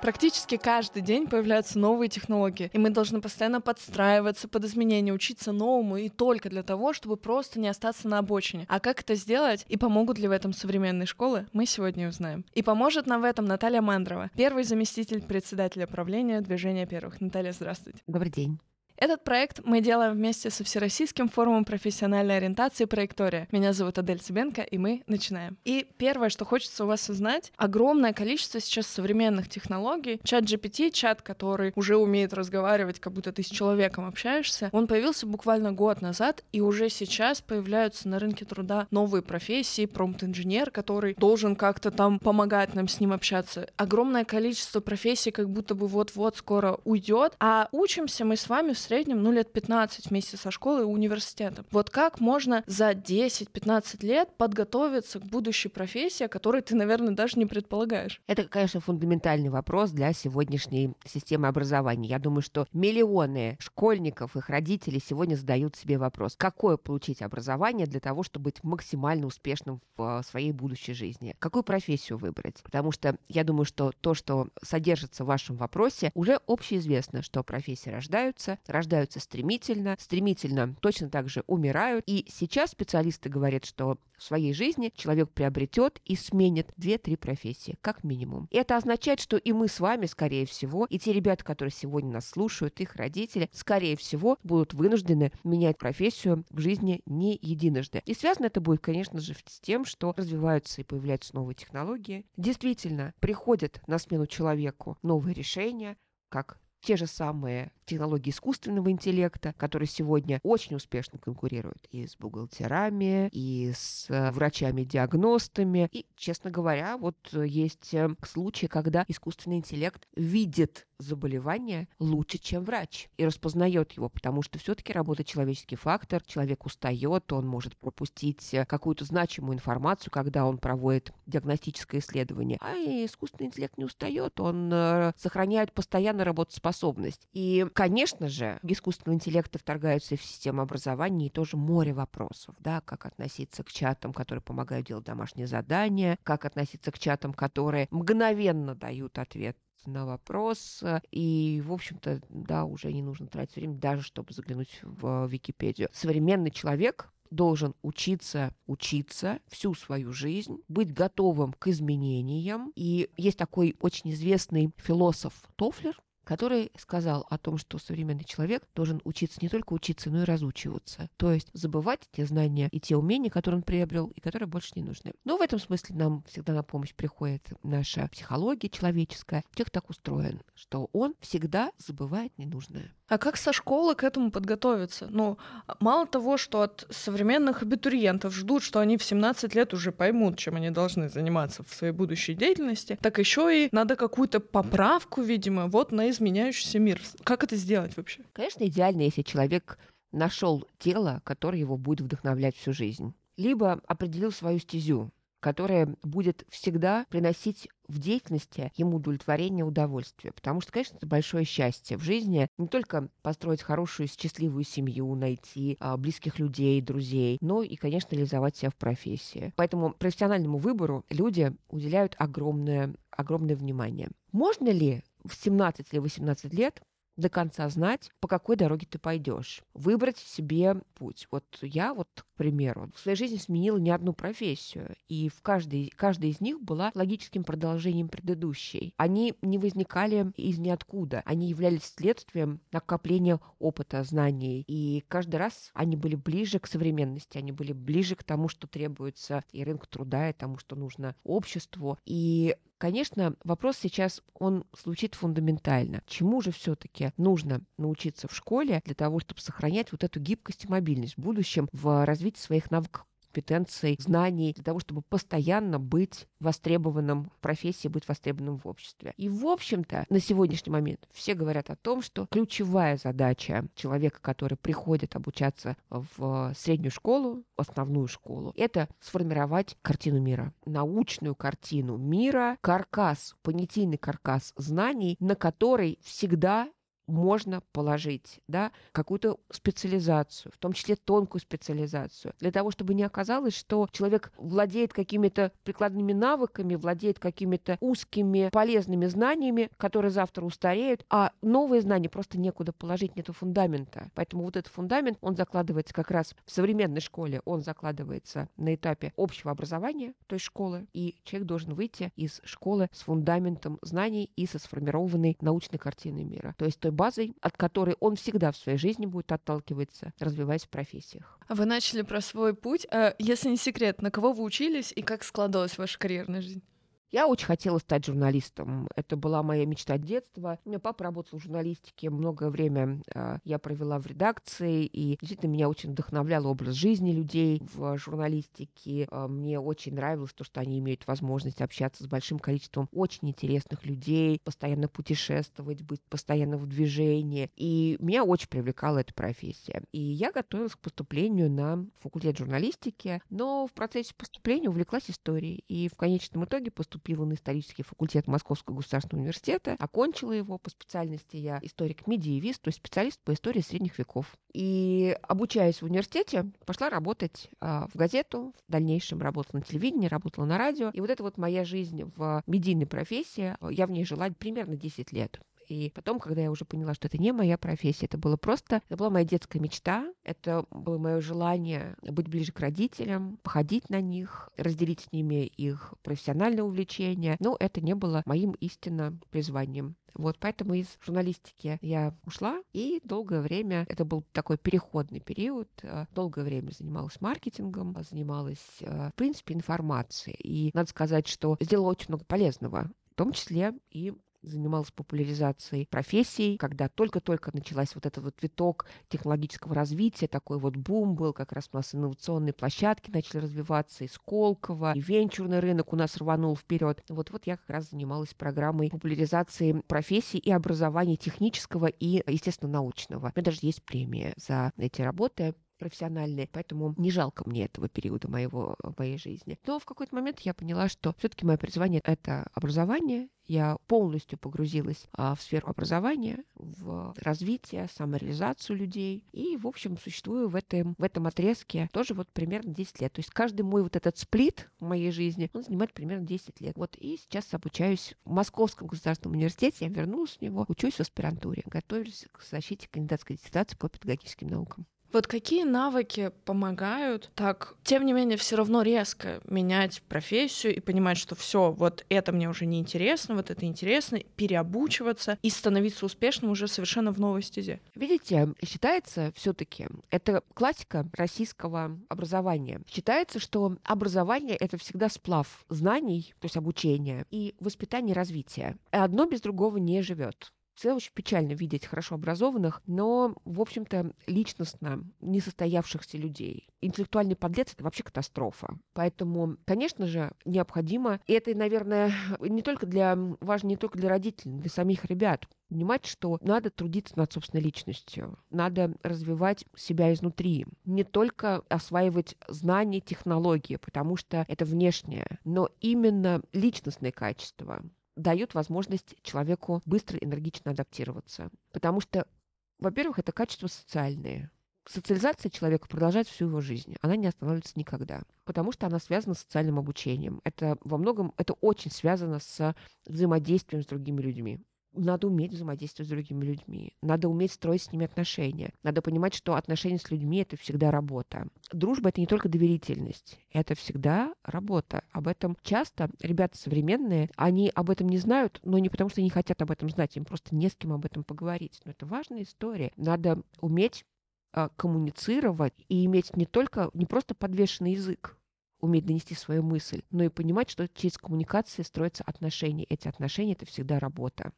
Практически каждый день появляются новые технологии, и мы должны постоянно подстраиваться под изменения, учиться новому и только для того, чтобы просто не остаться на обочине. А как это сделать и помогут ли в этом современные школы, мы сегодня узнаем. И поможет нам в этом Наталья Мандрова, первый заместитель председателя правления Движения первых. Наталья, здравствуйте. Добрый день. Этот проект мы делаем вместе со Всероссийским форумом профессиональной ориентации «Проектория». Меня зовут Адель Цыбенко, и мы начинаем. И первое, что хочется у вас узнать, огромное количество сейчас современных технологий. Чат GPT, чат, который уже умеет разговаривать, как будто ты с человеком общаешься, он появился буквально год назад, и уже сейчас появляются на рынке труда новые профессии, промпт-инженер, который должен как-то там помогать нам с ним общаться. Огромное количество профессий как будто бы вот-вот скоро уйдет, а учимся мы с вами в среднем, ну, лет 15 вместе со школой и университетом. Вот как можно за 10-15 лет подготовиться к будущей профессии, о которой ты, наверное, даже не предполагаешь? Это, конечно, фундаментальный вопрос для сегодняшней системы образования. Я думаю, что миллионы школьников, их родителей сегодня задают себе вопрос, какое получить образование для того, чтобы быть максимально успешным в своей будущей жизни? Какую профессию выбрать? Потому что я думаю, что то, что содержится в вашем вопросе, уже общеизвестно, что профессии рождаются, рождаются стремительно, стремительно точно так же умирают. И сейчас специалисты говорят, что в своей жизни человек приобретет и сменит 2-3 профессии, как минимум. Это означает, что и мы с вами, скорее всего, и те ребята, которые сегодня нас слушают, их родители, скорее всего, будут вынуждены менять профессию в жизни не единожды. И связано это будет, конечно же, с тем, что развиваются и появляются новые технологии. Действительно, приходят на смену человеку новые решения, как те же самые технологии искусственного интеллекта, которые сегодня очень успешно конкурируют и с бухгалтерами, и с э, врачами-диагностами. И, честно говоря, вот э, есть э, случаи, когда искусственный интеллект видит заболевание лучше, чем врач, и распознает его, потому что все-таки работает человеческий фактор, человек устает, он может пропустить какую-то значимую информацию, когда он проводит диагностическое исследование. А искусственный интеллект не устает, он сохраняет постоянно работоспособность. И Конечно же, искусственный интеллект вторгаются в систему образования, и тоже море вопросов, да, как относиться к чатам, которые помогают делать домашние задания, как относиться к чатам, которые мгновенно дают ответ на вопрос. И, в общем-то, да, уже не нужно тратить время даже, чтобы заглянуть в Википедию. Современный человек должен учиться, учиться всю свою жизнь, быть готовым к изменениям. И есть такой очень известный философ Тофлер, который сказал о том, что современный человек должен учиться не только учиться, но и разучиваться. То есть забывать те знания и те умения, которые он приобрел, и которые больше не нужны. Но в этом смысле нам всегда на помощь приходит наша психология человеческая. Человек так устроен, что он всегда забывает ненужное. А как со школы к этому подготовиться? Ну, мало того, что от современных абитуриентов ждут, что они в 17 лет уже поймут, чем они должны заниматься в своей будущей деятельности, так еще и надо какую-то поправку, видимо, вот на изменяющийся мир. Как это сделать вообще? Конечно, идеально, если человек нашел тело, которое его будет вдохновлять всю жизнь. Либо определил свою стезю, которая будет всегда приносить в деятельности ему удовлетворение, удовольствие. Потому что, конечно, это большое счастье в жизни не только построить хорошую, счастливую семью, найти а, близких людей, друзей, но и, конечно, реализовать себя в профессии. Поэтому профессиональному выбору люди уделяют огромное, огромное внимание. Можно ли в 17 или 18 лет до конца знать, по какой дороге ты пойдешь, выбрать себе путь. Вот я вот, к примеру, в своей жизни сменила не одну профессию, и в каждой, каждой из них была логическим продолжением предыдущей. Они не возникали из ниоткуда, они являлись следствием накопления опыта, знаний, и каждый раз они были ближе к современности, они были ближе к тому, что требуется и рынку труда, и тому, что нужно обществу. И Конечно, вопрос сейчас, он звучит фундаментально. Чему же все-таки нужно научиться в школе для того, чтобы сохранять вот эту гибкость и мобильность в будущем в развитии своих навыков компетенций, знаний для того, чтобы постоянно быть востребованным в профессии, быть востребованным в обществе. И, в общем-то, на сегодняшний момент все говорят о том, что ключевая задача человека, который приходит обучаться в среднюю школу, основную школу, это сформировать картину мира, научную картину мира, каркас, понятийный каркас знаний, на который всегда можно положить, да, какую-то специализацию, в том числе тонкую специализацию, для того, чтобы не оказалось, что человек владеет какими-то прикладными навыками, владеет какими-то узкими полезными знаниями, которые завтра устареют, а новые знания просто некуда положить, нету фундамента. Поэтому вот этот фундамент, он закладывается как раз в современной школе, он закладывается на этапе общего образования той школы, и человек должен выйти из школы с фундаментом знаний и со сформированной научной картиной мира. То есть той базой, от которой он всегда в своей жизни будет отталкиваться, развиваясь в профессиях. Вы начали про свой путь. А, если не секрет, на кого вы учились и как складывалась ваша карьерная жизнь? Я очень хотела стать журналистом. Это была моя мечта детства. У меня папа работал в журналистике. Многое время э, я провела в редакции, и действительно меня очень вдохновлял образ жизни людей в журналистике. Э, мне очень нравилось то, что они имеют возможность общаться с большим количеством очень интересных людей, постоянно путешествовать, быть постоянно в движении. И меня очень привлекала эта профессия. И я готовилась к поступлению на факультет журналистики, но в процессе поступления увлеклась историей. И в конечном итоге поступила поступила на исторический факультет Московского государственного университета, окончила его по специальности я историк-медиевист, то есть специалист по истории средних веков. И обучаясь в университете, пошла работать а, в газету, в дальнейшем работала на телевидении, работала на радио. И вот это вот моя жизнь в медийной профессии, я в ней жила примерно 10 лет. И потом, когда я уже поняла, что это не моя профессия, это было просто, это была моя детская мечта, это было мое желание быть ближе к родителям, походить на них, разделить с ними их профессиональное увлечение. Но это не было моим истинно призванием. Вот поэтому из журналистики я ушла, и долгое время, это был такой переходный период, э, долгое время занималась маркетингом, занималась, э, в принципе, информацией. И надо сказать, что сделала очень много полезного в том числе и занималась популяризацией профессий, когда только-только началась вот этот вот виток технологического развития, такой вот бум был, как раз у нас инновационные площадки начали развиваться, и Сколково, и венчурный рынок у нас рванул вперед. Вот-вот я как раз занималась программой популяризации профессий и образования технического и, естественно, научного. У меня даже есть премия за эти работы профессиональные, поэтому не жалко мне этого периода моего, моей жизни. Но в какой-то момент я поняла, что все-таки мое призвание — это образование, я полностью погрузилась а, в сферу образования, в развитие, самореализацию людей. И, в общем, существую в этом, в этом отрезке тоже вот примерно 10 лет. То есть каждый мой вот этот сплит в моей жизни, он занимает примерно 10 лет. Вот и сейчас обучаюсь в Московском государственном университете, я вернулась в него, учусь в аспирантуре, готовлюсь к защите кандидатской диссертации по педагогическим наукам. Вот какие навыки помогают так, тем не менее, все равно резко менять профессию и понимать, что все, вот это мне уже не интересно, вот это интересно, переобучиваться и становиться успешным уже совершенно в новой стезе. Видите, считается все-таки, это классика российского образования. Считается, что образование это всегда сплав знаний, то есть обучения, и воспитания и развития. Одно без другого не живет. Всегда очень печально видеть хорошо образованных, но, в общем-то, личностно несостоявшихся людей. Интеллектуальный подлец — это вообще катастрофа. Поэтому, конечно же, необходимо, и это, наверное, не только для, важно не только для родителей, для самих ребят, понимать, что надо трудиться над собственной личностью, надо развивать себя изнутри, не только осваивать знания, технологии, потому что это внешнее, но именно личностные качества, дают возможность человеку быстро, энергично адаптироваться. Потому что, во-первых, это качество социальное. Социализация человека продолжает всю его жизнь. Она не останавливается никогда, потому что она связана с социальным обучением. Это во многом, это очень связано с взаимодействием с другими людьми. Надо уметь взаимодействовать с другими людьми. Надо уметь строить с ними отношения. Надо понимать, что отношения с людьми — это всегда работа. Дружба — это не только доверительность. Это всегда работа. Об этом часто ребята современные, они об этом не знают, но не потому, что они хотят об этом знать. Им просто не с кем об этом поговорить. Но это важная история. Надо уметь а, коммуницировать и иметь не только, не просто подвешенный язык, уметь донести свою мысль, но и понимать, что через коммуникации строятся отношения. Эти отношения — это всегда работа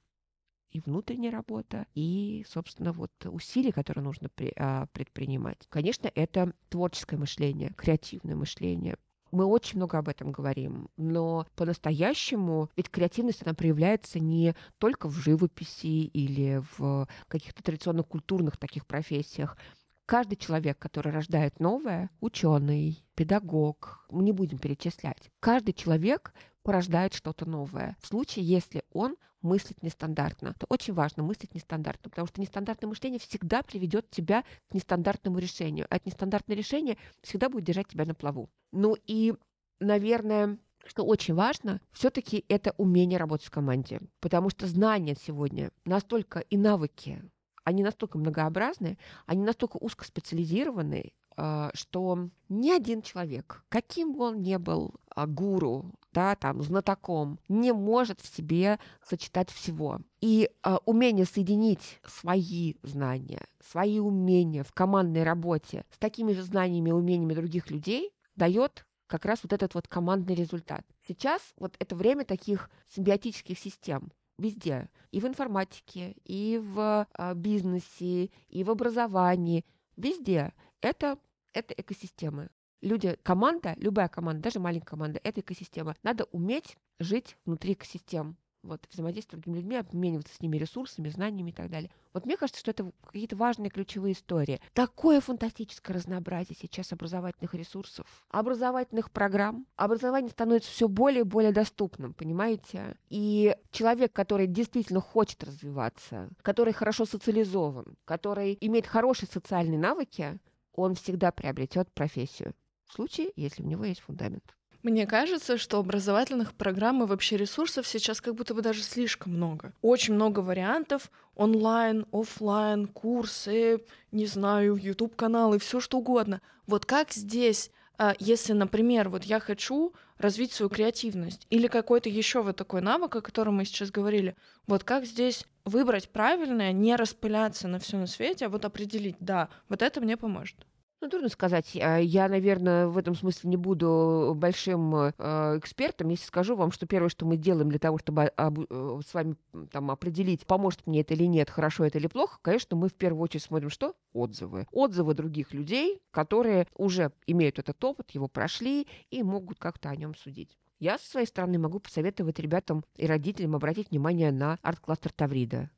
и внутренняя работа, и, собственно, вот усилия, которые нужно а, предпринимать. Конечно, это творческое мышление, креативное мышление. Мы очень много об этом говорим, но по-настоящему ведь креативность, она проявляется не только в живописи или в каких-то традиционно культурных таких профессиях. Каждый человек, который рождает новое, ученый, педагог, мы не будем перечислять, каждый человек порождает что-то новое. В случае, если он мыслить нестандартно. Это очень важно мыслить нестандартно, потому что нестандартное мышление всегда приведет тебя к нестандартному решению. А это нестандартное решение всегда будет держать тебя на плаву. Ну и, наверное, что очень важно, все-таки это умение работать в команде. Потому что знания сегодня настолько и навыки, они настолько многообразны, они настолько узкоспециализированы, а, что ни один человек, каким бы он ни был а, гуру, да, там, знатоком, не может в себе сочетать всего. И э, умение соединить свои знания, свои умения в командной работе с такими же знаниями и умениями других людей дает как раз вот этот вот командный результат. Сейчас вот это время таких симбиотических систем везде, и в информатике, и в э, бизнесе, и в образовании, везде. Это, это экосистемы люди, команда, любая команда, даже маленькая команда, это экосистема. Надо уметь жить внутри экосистем. Вот, взаимодействовать с другими людьми, обмениваться с ними ресурсами, знаниями и так далее. Вот мне кажется, что это какие-то важные ключевые истории. Такое фантастическое разнообразие сейчас образовательных ресурсов, образовательных программ. Образование становится все более и более доступным, понимаете? И человек, который действительно хочет развиваться, который хорошо социализован, который имеет хорошие социальные навыки, он всегда приобретет профессию в случае, если у него есть фундамент. Мне кажется, что образовательных программ и вообще ресурсов сейчас как будто бы даже слишком много. Очень много вариантов онлайн, офлайн, курсы, не знаю, YouTube-каналы, все что угодно. Вот как здесь, а, если, например, вот я хочу развить свою креативность или какой-то еще вот такой навык, о котором мы сейчас говорили, вот как здесь выбрать правильное, не распыляться на все на свете, а вот определить, да, вот это мне поможет. Ну, трудно сказать. А, я, наверное, в этом смысле не буду большим э, экспертом, если скажу вам, что первое, что мы делаем для того, чтобы об, э, с вами там, определить, поможет мне это или нет, хорошо это или плохо, конечно, мы в первую очередь смотрим, что? Отзывы. Отзывы других людей, которые уже имеют этот опыт, его прошли и могут как-то о нем судить. Я, со своей стороны, могу посоветовать ребятам и родителям обратить внимание на арт-кластер Таврида.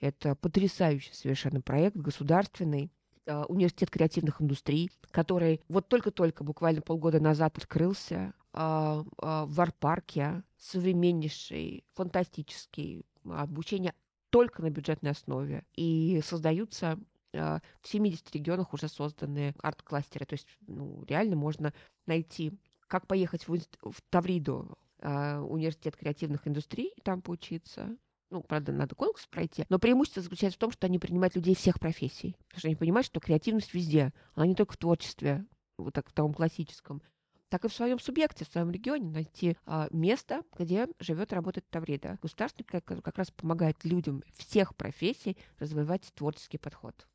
Это потрясающий совершенно проект, государственный, университет креативных индустрий, который вот только-только буквально полгода назад открылся а, а, в арт-парке, современнейший, фантастический, обучение только на бюджетной основе. И создаются в 70 регионах уже созданные арт-кластеры. То есть ну, реально можно найти, как поехать в, в Тавриду, университет креативных индустрий, и там поучиться, ну, правда, надо конкурс пройти, но преимущество заключается в том, что они принимают людей всех профессий. Потому что они понимают, что креативность везде. Она не только в творчестве, вот так в таком классическом, так и в своем субъекте, в своем регионе найти а, место, где живет и работает Таврида. Государственный проект как раз помогает людям всех профессий развивать творческий подход.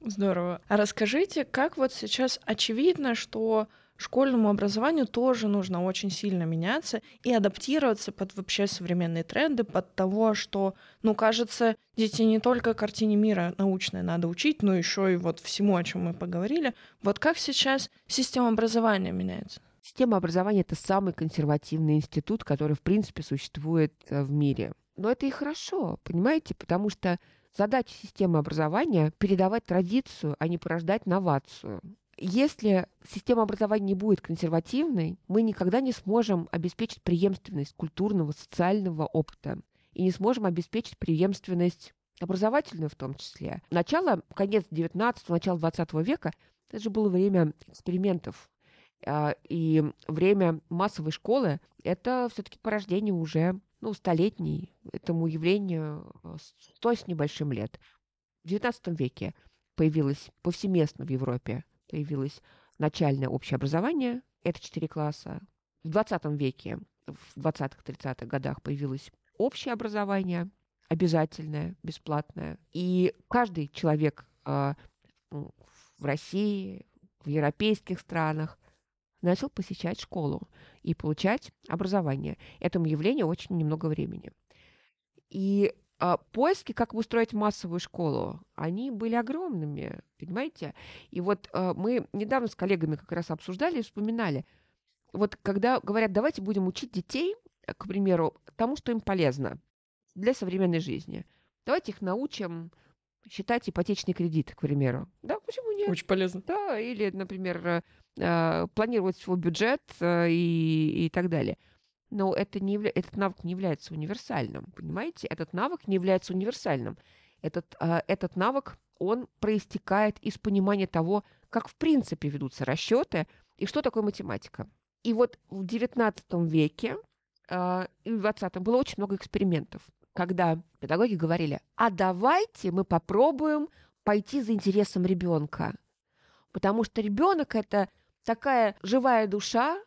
Здорово. А расскажите, как вот сейчас очевидно, что школьному образованию тоже нужно очень сильно меняться и адаптироваться под вообще современные тренды, под того, что, ну, кажется, детей не только картине мира научной надо учить, но еще и вот всему, о чем мы поговорили. Вот как сейчас система образования меняется? Система образования — это самый консервативный институт, который, в принципе, существует э, в мире. Но это и хорошо, понимаете, потому что задача системы образования — передавать традицию, а не порождать новацию. Если система образования не будет консервативной, мы никогда не сможем обеспечить преемственность культурного, социального опыта и не сможем обеспечить преемственность образовательную в том числе. Начало, конец 19-го, начало 20 века, это же было время экспериментов. А, и время массовой школы — это все-таки порождение уже ну, столетней этому явлению сто с небольшим лет. В XIX веке появилось повсеместно в Европе появилось начальное общее образование, это четыре класса. В 20 веке, в 20-30-х годах появилось общее образование, обязательное, бесплатное. И каждый человек э, в России, в европейских странах начал посещать школу и получать образование. Этому явлению очень немного времени. И поиски, как устроить массовую школу, они были огромными, понимаете? И вот а, мы недавно с коллегами как раз обсуждали и вспоминали, вот когда говорят, давайте будем учить детей, к примеру, тому, что им полезно для современной жизни. Давайте их научим считать ипотечный кредит, к примеру. Да, почему нет? Очень полезно. Да, или, например, э, планировать свой бюджет э, и, и так далее. Но это не явля... этот навык не является универсальным, понимаете? Этот навык не является универсальным. Этот, э, этот навык, он проистекает из понимания того, как в принципе ведутся расчеты и что такое математика. И вот в XIX веке э, в XX было очень много экспериментов, когда педагоги говорили, а давайте мы попробуем пойти за интересом ребенка. Потому что ребенок это такая живая душа,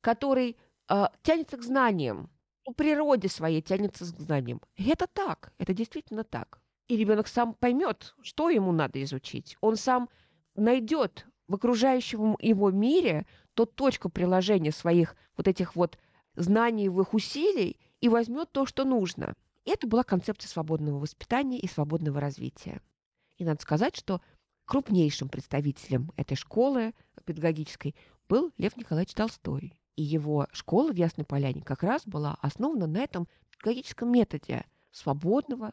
который тянется к знаниям, по природе своей тянется к знаниям. И это так, это действительно так. И ребенок сам поймет, что ему надо изучить. Он сам найдет в окружающем его мире ту точку приложения своих вот этих вот знаний, их усилий и возьмет то, что нужно. И это была концепция свободного воспитания и свободного развития. И надо сказать, что крупнейшим представителем этой школы педагогической был Лев Николаевич Толстой. И его школа в Ясной Поляне как раз была основана на этом педагогическом методе свободного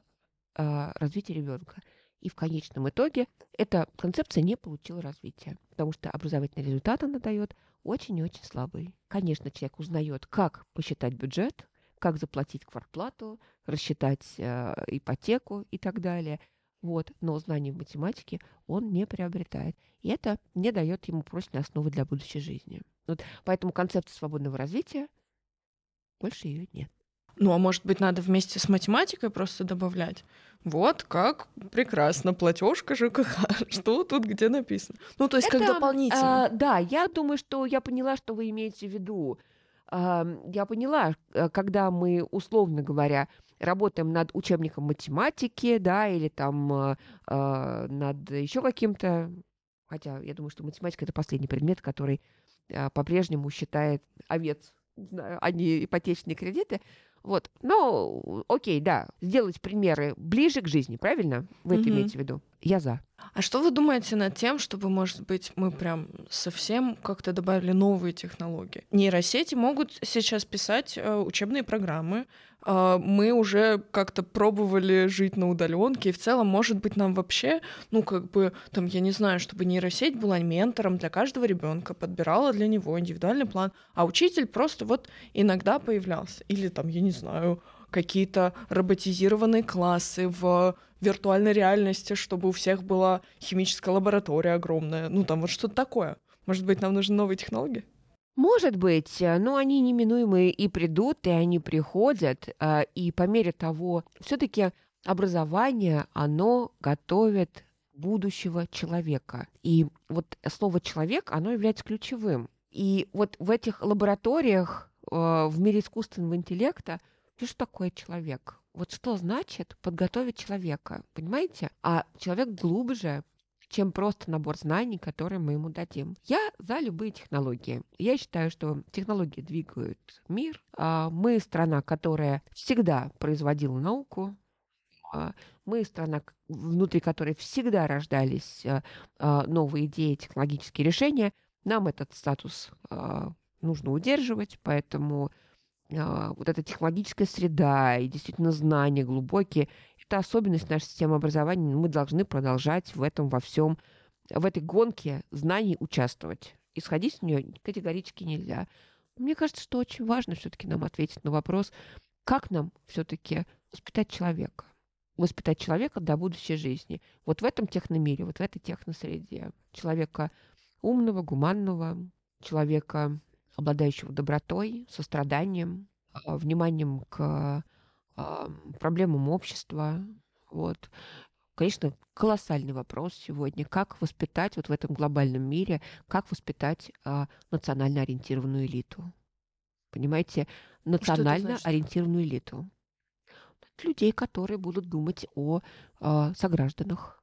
э, развития ребенка. И в конечном итоге эта концепция не получила развития, потому что образовательный результат она дает очень и очень слабый. Конечно, человек узнает, как посчитать бюджет, как заплатить квартплату, рассчитать э, ипотеку и так далее. Вот, но знаний в математике он не приобретает. И это не дает ему прочной основы для будущей жизни. Вот, поэтому концепция свободного развития больше ее нет. Ну, а может быть, надо вместе с математикой просто добавлять? Вот как прекрасно, платежка ЖКХ. Что тут где написано? Ну, то есть Это, как дополнительно. А, да, я думаю, что я поняла, что вы имеете в виду. А, я поняла, э, когда мы, условно говоря, работаем над учебником математики, да, или там а, над еще каким-то, хотя я думаю, что математика это последний предмет, который по-прежнему считает овец, а не ипотечные кредиты. Вот, ну, окей, да, сделать примеры ближе к жизни, правильно? Вы mm-hmm. это имеете в виду? Я за. А что вы думаете над тем, чтобы, может быть, мы прям совсем как-то добавили новые технологии? Нейросети могут сейчас писать э, учебные программы. Э, мы уже как-то пробовали жить на удаленке, и в целом, может быть, нам вообще, ну, как бы, там, я не знаю, чтобы нейросеть была ментором для каждого ребенка, подбирала для него индивидуальный план, а учитель просто вот иногда появлялся. Или там, я не знаю, какие-то роботизированные классы в виртуальной реальности, чтобы у всех была химическая лаборатория огромная. Ну, там вот что-то такое. Может быть, нам нужны новые технологии? Может быть, э, но они неминуемые и придут, и они приходят. Э, и по мере того, все-таки образование, оно готовит будущего человека. И вот слово «человек», оно является ключевым. И вот в этих лабораториях в мире искусственного интеллекта что такое человек? Вот что значит подготовить человека, понимаете? А человек глубже, чем просто набор знаний, которые мы ему дадим. Я за любые технологии. Я считаю, что технологии двигают мир. А мы страна, которая всегда производила науку. А мы страна, внутри которой всегда рождались а, новые идеи, технологические решения. Нам этот статус нужно удерживать, поэтому а, вот эта технологическая среда и действительно знания глубокие, это особенность нашей системы образования. Мы должны продолжать в этом во всем, в этой гонке знаний участвовать. Исходить с нее категорически нельзя. Мне кажется, что очень важно все-таки нам ответить на вопрос, как нам все-таки воспитать человека. Воспитать человека до будущей жизни. Вот в этом техномире, вот в этой техносреде. Человека умного, гуманного, человека обладающего добротой, состраданием, а, вниманием к а, проблемам общества. Вот. Конечно, колоссальный вопрос сегодня, как воспитать вот в этом глобальном мире, как воспитать а, национально ориентированную элиту. Понимаете, национально ориентированную элиту. Людей, которые будут думать о а, согражданах,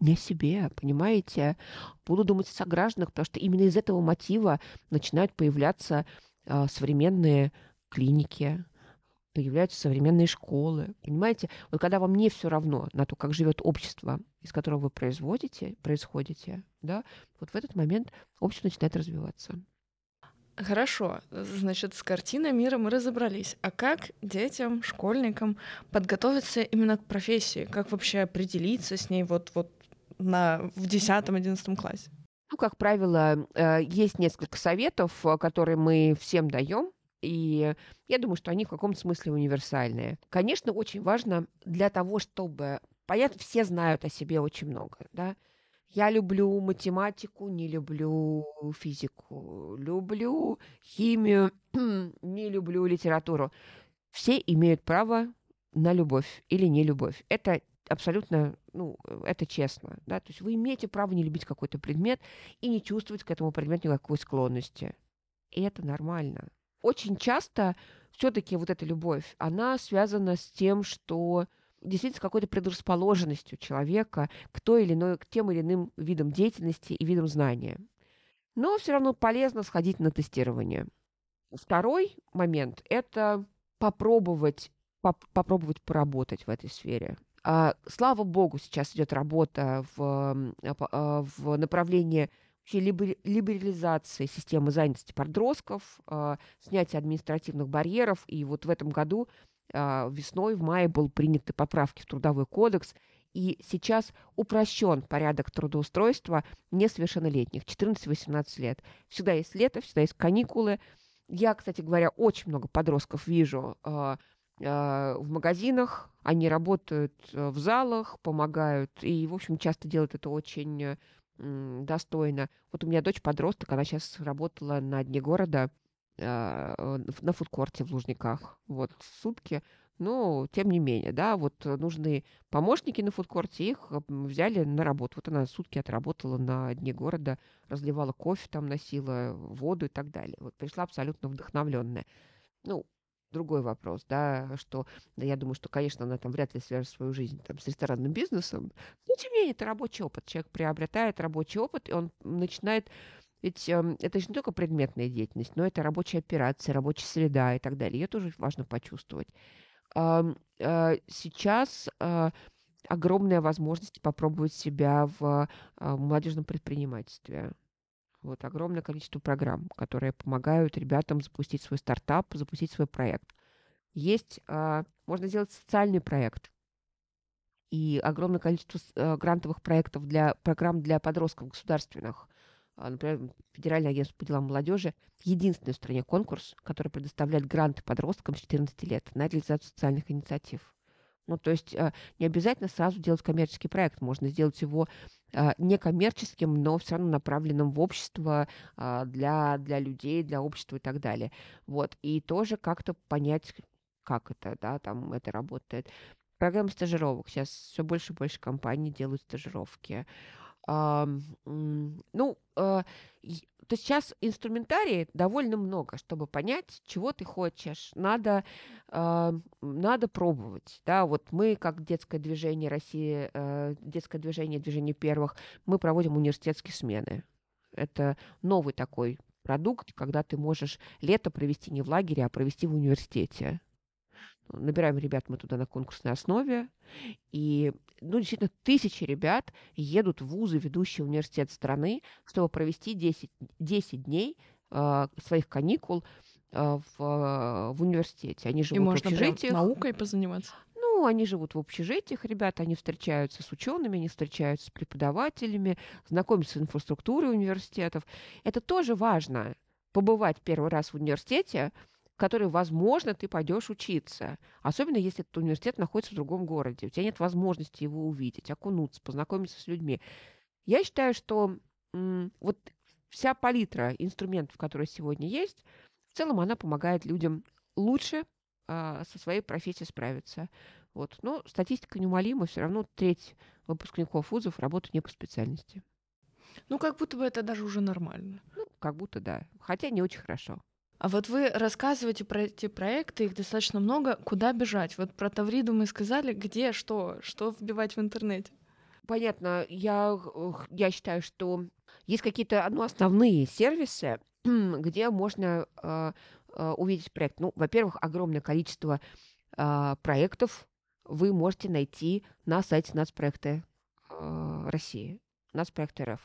не о себе, понимаете? Буду думать о согражданах, потому что именно из этого мотива начинают появляться э, современные клиники, появляются современные школы. Понимаете? Вот когда вам не все равно на то, как живет общество, из которого вы производите, происходите, да, вот в этот момент общество начинает развиваться. Хорошо, значит, с картиной мира мы разобрались. А как детям, школьникам подготовиться именно к профессии? Как вообще определиться с ней вот, вот на, в 10-11 классе? Ну, как правило, э, есть несколько советов, э, которые мы всем даем. И я думаю, что они в каком-то смысле универсальные. Конечно, очень важно для того, чтобы... Понятно, все знают о себе очень много, да? Я люблю математику, не люблю физику, люблю химию, не люблю литературу. Все имеют право на любовь или не любовь. Это абсолютно, ну, это честно, да, то есть вы имеете право не любить какой-то предмет и не чувствовать к этому предмету никакой склонности. И это нормально. Очень часто все-таки вот эта любовь, она связана с тем, что действительно с какой-то предрасположенностью человека к той или иной, к тем или иным видам деятельности и видам знания. Но все равно полезно сходить на тестирование. Второй момент – это попробовать, поп попробовать поработать в этой сфере. А, слава богу, сейчас идет работа в, а, в направлении либерализации системы занятости подростков, а, снятия административных барьеров. И вот в этом году а, весной, в мае, был приняты поправки в Трудовой кодекс, и сейчас упрощен порядок трудоустройства несовершеннолетних, 14-18 лет. Всегда есть лето, всегда есть каникулы. Я, кстати говоря, очень много подростков вижу э, э, в магазинах, они работают э, в залах, помогают, и, в общем, часто делают это очень э, достойно. Вот у меня дочь подросток, она сейчас работала на дне города, на фудкорте в Лужниках. Вот, сутки. Но, тем не менее, да, вот нужны помощники на фудкорте, их взяли на работу. Вот она сутки отработала на дне города, разливала кофе там, носила воду и так далее. Вот пришла абсолютно вдохновленная. Ну, другой вопрос, да, что, да, я думаю, что, конечно, она там вряд ли свяжет свою жизнь там, с ресторанным бизнесом, но, тем не менее, это рабочий опыт. Человек приобретает рабочий опыт, и он начинает ведь э, это же не только предметная деятельность, но это рабочая операция, рабочая среда и так далее. Ее тоже важно почувствовать. Э, э, сейчас э, огромная возможность попробовать себя в э, молодежном предпринимательстве. Вот огромное количество программ, которые помогают ребятам запустить свой стартап, запустить свой проект. Есть, э, можно сделать социальный проект, и огромное количество э, грантовых проектов для программ для подростков государственных. А, например, Федеральное агентство по делам молодежи единственный в стране конкурс, который предоставляет гранты подросткам с 14 лет на реализацию социальных инициатив. Ну, то есть а, не обязательно сразу делать коммерческий проект, можно сделать его а, некоммерческим, но все равно направленным в общество для, для людей, для общества и так далее. Вот. И тоже как-то понять, как это, да, там это работает. Программа стажировок. Сейчас все больше и больше компаний делают стажировки. Ну, а, то сейчас инструментария довольно много, чтобы понять, чего ты хочешь. Надо, надо пробовать. Да, вот мы, как детское движение России, детское движение, движение первых, мы проводим университетские смены. Это новый такой продукт, когда ты можешь лето провести не в лагере, а провести в университете. Набираем ребят мы туда на конкурсной основе. И, ну, действительно, тысячи ребят едут в вузы, ведущие университет страны, чтобы провести 10, 10 дней э, своих каникул э, в, э, в университете. Они живут и можно в общежитиях. наукой позаниматься. Ну, они живут в общежитиях, ребята, они встречаются с учеными, они встречаются с преподавателями, знакомятся с инфраструктурой университетов. Это тоже важно. Побывать первый раз в университете, который, возможно, ты пойдешь учиться. Особенно, если этот университет находится в другом городе. У тебя нет возможности его увидеть, окунуться, познакомиться с людьми. Я считаю, что вот вся палитра инструментов, которые сегодня есть, в целом она помогает людям лучше а, со своей профессией справиться. Вот. Но статистика неумолима, все равно треть выпускников вузов работают не по специальности. Ну, как будто бы это даже уже нормально. Ну, как будто да. Хотя не очень хорошо. А вот вы рассказываете про эти проекты, их достаточно много. Куда бежать? Вот про Тавриду мы сказали, где, что, что вбивать в интернете? Понятно, я, я считаю, что есть какие-то ну, основные сервисы, где можно э, увидеть проект. Ну, во-первых, огромное количество э, проектов вы можете найти на сайте нацпроекта э, России, нацпроект РФ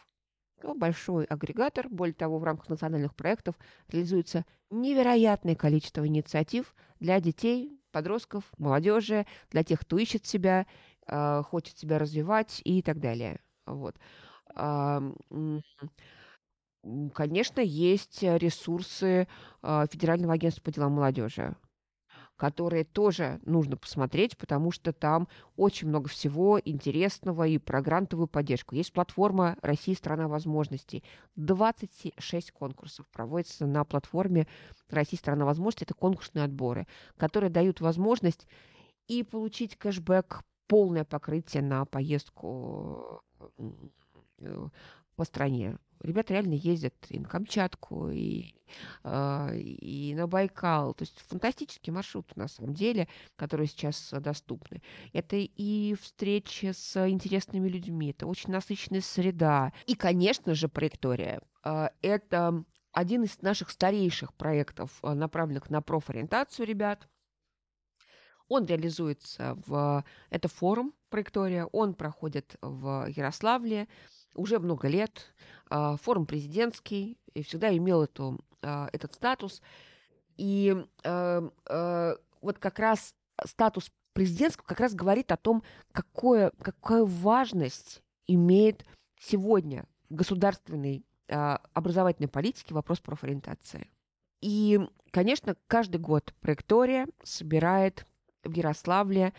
большой агрегатор. Более того, в рамках национальных проектов реализуется невероятное количество инициатив для детей, подростков, молодежи, для тех, кто ищет себя, э, хочет себя развивать и так далее. Вот. Конечно, есть ресурсы э, Федерального агентства по делам молодежи которые тоже нужно посмотреть, потому что там очень много всего интересного и про грантовую поддержку. Есть платформа «Россия – страна возможностей». 26 конкурсов проводится на платформе «Россия – страна возможностей». Это конкурсные отборы, которые дают возможность и получить кэшбэк, полное покрытие на поездку э, по стране. Ребята реально ездят и на Камчатку, и, э, и на Байкал. То есть фантастический маршрут, на самом деле, которые сейчас доступны. Это и встречи с интересными людьми, это очень насыщенная среда. И, конечно же, проектория. Э, это один из наших старейших проектов, а, направленных на профориентацию ребят. Он реализуется в... Это форум проектория, он проходит в Ярославле уже много лет. А, форум президентский и всегда имел эту, а, этот статус. И а, вот как раз статус президентского как раз говорит о том, какое, какая важность имеет сегодня государственной образовательной политике вопрос профориентации. И, конечно, каждый год проектория собирает в Ярославле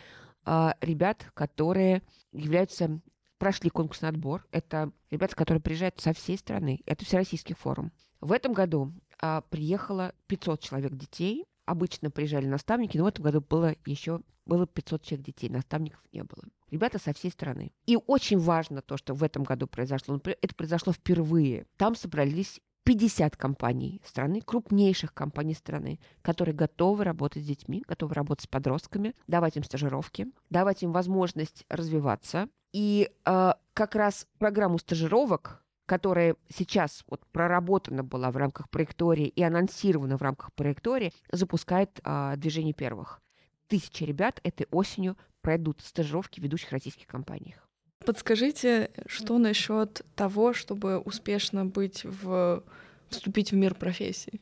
ребят, которые являются прошли конкурсный отбор. Это ребята, которые приезжают со всей страны. Это Всероссийский форум. В этом году а, приехало 500 человек детей. Обычно приезжали наставники, но в этом году было еще было 500 человек детей, наставников не было. Ребята со всей страны. И очень важно то, что в этом году произошло. Это произошло впервые. Там собрались 50 компаний страны, крупнейших компаний страны, которые готовы работать с детьми, готовы работать с подростками, давать им стажировки, давать им возможность развиваться, и э, как раз программу стажировок, которая сейчас вот проработана была в рамках проектории и анонсирована в рамках проектории, запускает э, движение первых. Тысячи ребят этой осенью пройдут стажировки в ведущих российских компаниях. Подскажите, что насчет того, чтобы успешно быть в вступить в мир профессий?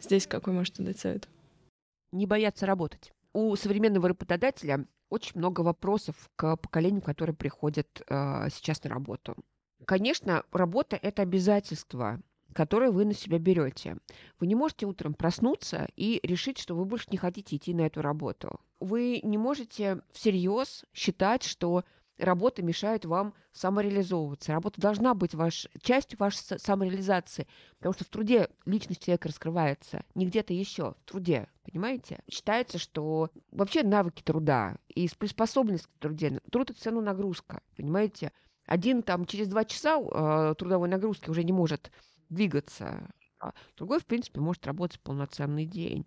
Здесь какой можете дать совет? Не бояться работать. У современного работодателя очень много вопросов к поколению, которое приходит э, сейчас на работу. Конечно, работа – это обязательство, которое вы на себя берете. Вы не можете утром проснуться и решить, что вы больше не хотите идти на эту работу. Вы не можете всерьез считать, что работа мешает вам самореализовываться. Работа должна быть ваш, частью вашей самореализации, потому что в труде личность человека раскрывается, не где-то еще, в труде, понимаете? Считается, что вообще навыки труда и приспособленность к труде, труд – это все равно нагрузка, понимаете? Один там через два часа э, трудовой нагрузки уже не может двигаться, а другой, в принципе, может работать полноценный день.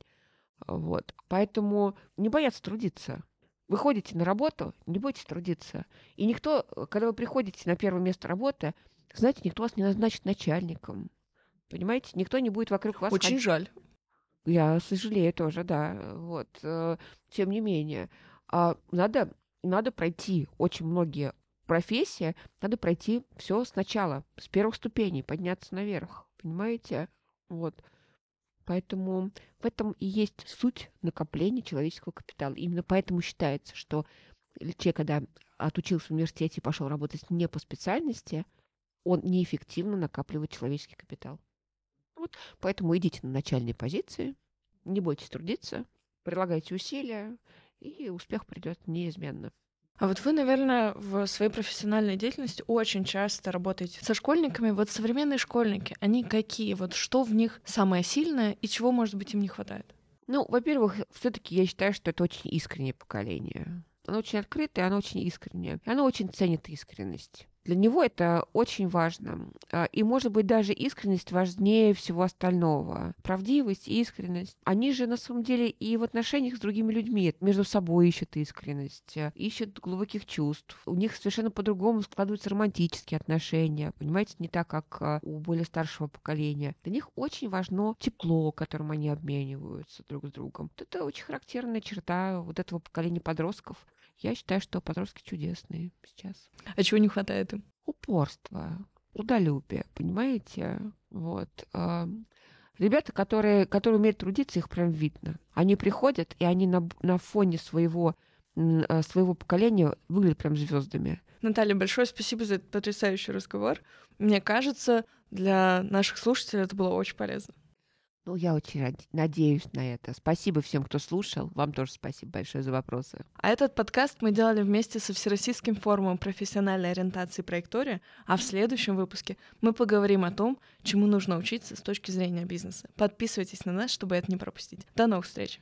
Вот. Поэтому не бояться трудиться. Вы ходите на работу, не бойтесь трудиться. И никто, когда вы приходите на первое место работы, знаете, никто вас не назначит начальником. Понимаете? Никто не будет вокруг вас... Очень ходить. жаль. Я сожалею тоже, да. Вот. Э, тем не менее. А надо, надо пройти очень многие профессии, надо пройти все сначала, с первых ступеней, подняться наверх. Понимаете? Вот. Поэтому в этом и есть суть накопления человеческого капитала. Именно поэтому считается, что человек, когда отучился в университете и пошел работать не по специальности, он неэффективно накапливает человеческий капитал. Вот, поэтому идите на начальные позиции, не бойтесь трудиться, прилагайте усилия, и успех придет неизменно. А вот вы, наверное, в своей профессиональной деятельности очень часто работаете со школьниками. Вот современные школьники, они какие? Вот что в них самое сильное и чего, может быть, им не хватает? Ну, во-первых, все-таки я считаю, что это очень искреннее поколение. Оно очень открытое, оно очень искреннее. Оно очень ценит искренность. Для него это очень важно. А, и, может быть, даже искренность важнее всего остального. Правдивость, искренность. Они же, на самом деле, и в отношениях с другими людьми между собой ищут искренность, а, ищут глубоких чувств. У них совершенно по-другому складываются романтические отношения. Понимаете, не так, как а, у более старшего поколения. Для них очень важно тепло, которым они обмениваются друг с другом. Вот это очень характерная черта вот этого поколения подростков. Я считаю, что подростки чудесные сейчас. А чего не хватает им? Упорство, трудолюбие, понимаете? Вот. Ребята, которые, которые умеют трудиться, их прям видно. Они приходят, и они на, на фоне своего, а, своего поколения выглядят прям звездами. Наталья, большое спасибо за этот потрясающий разговор. Мне кажется, для наших слушателей это было очень полезно. Ну, я очень надеюсь на это. Спасибо всем, кто слушал. Вам тоже спасибо большое за вопросы. А этот подкаст мы делали вместе со Всероссийским форумом профессиональной ориентации проектория, а в следующем выпуске мы поговорим о том, чему нужно учиться с точки зрения бизнеса. Подписывайтесь на нас, чтобы это не пропустить. До новых встреч!